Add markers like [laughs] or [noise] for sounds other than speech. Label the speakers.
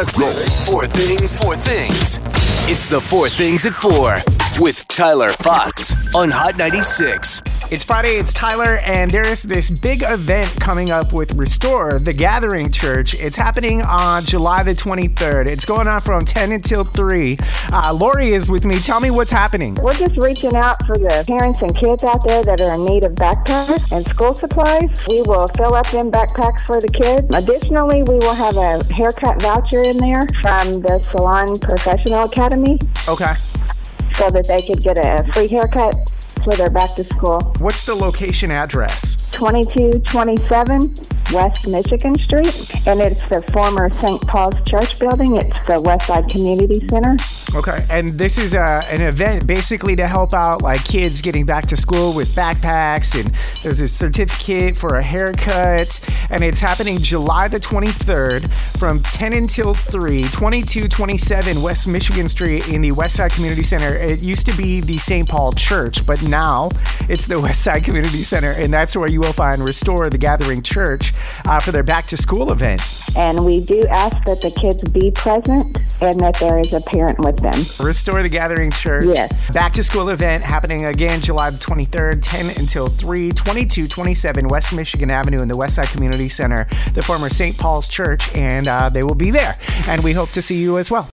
Speaker 1: Let's go. Four things, four things. It's the Four Things at Four with Tyler Fox on Hot 96.
Speaker 2: It's Friday, it's Tyler, and there's this big event coming up with Restore, the Gathering Church. It's happening on July the 23rd. It's going on from 10 until 3. Uh, Lori is with me. Tell me what's happening.
Speaker 3: We're just reaching out for the parents and kids out there that are in need of backpacks and school supplies. We will fill up them backpacks for the kids. Additionally, we will have a haircut voucher in there from the Salon Professional Academy
Speaker 2: Okay.
Speaker 3: so that they could get a free haircut for their back to school.
Speaker 2: What's the location address?
Speaker 3: 2227 West Michigan Street, and it's the former St. Paul's Church building. It's the Westside Community Center.
Speaker 2: Okay, and this is uh, an event basically to help out like kids getting back to school with backpacks, and there's a certificate for a haircut, and it's happening July the 23rd from 10 until 3, 2227 West Michigan Street in the West Side Community Center. It used to be the St. Paul Church, but now it's the [laughs] West Side Community Center, and that's where you will find Restore the Gathering Church uh, for their back to school event.
Speaker 3: And we do ask that the kids be present and that there is a parent with them.
Speaker 2: Restore the Gathering Church.
Speaker 3: Yes.
Speaker 2: Back to school event happening again July 23rd, 10 until 3, 2227 West Michigan Avenue in the Westside Community Center, the former St. Paul's Church, and uh, they will be there. And we hope to see you as well.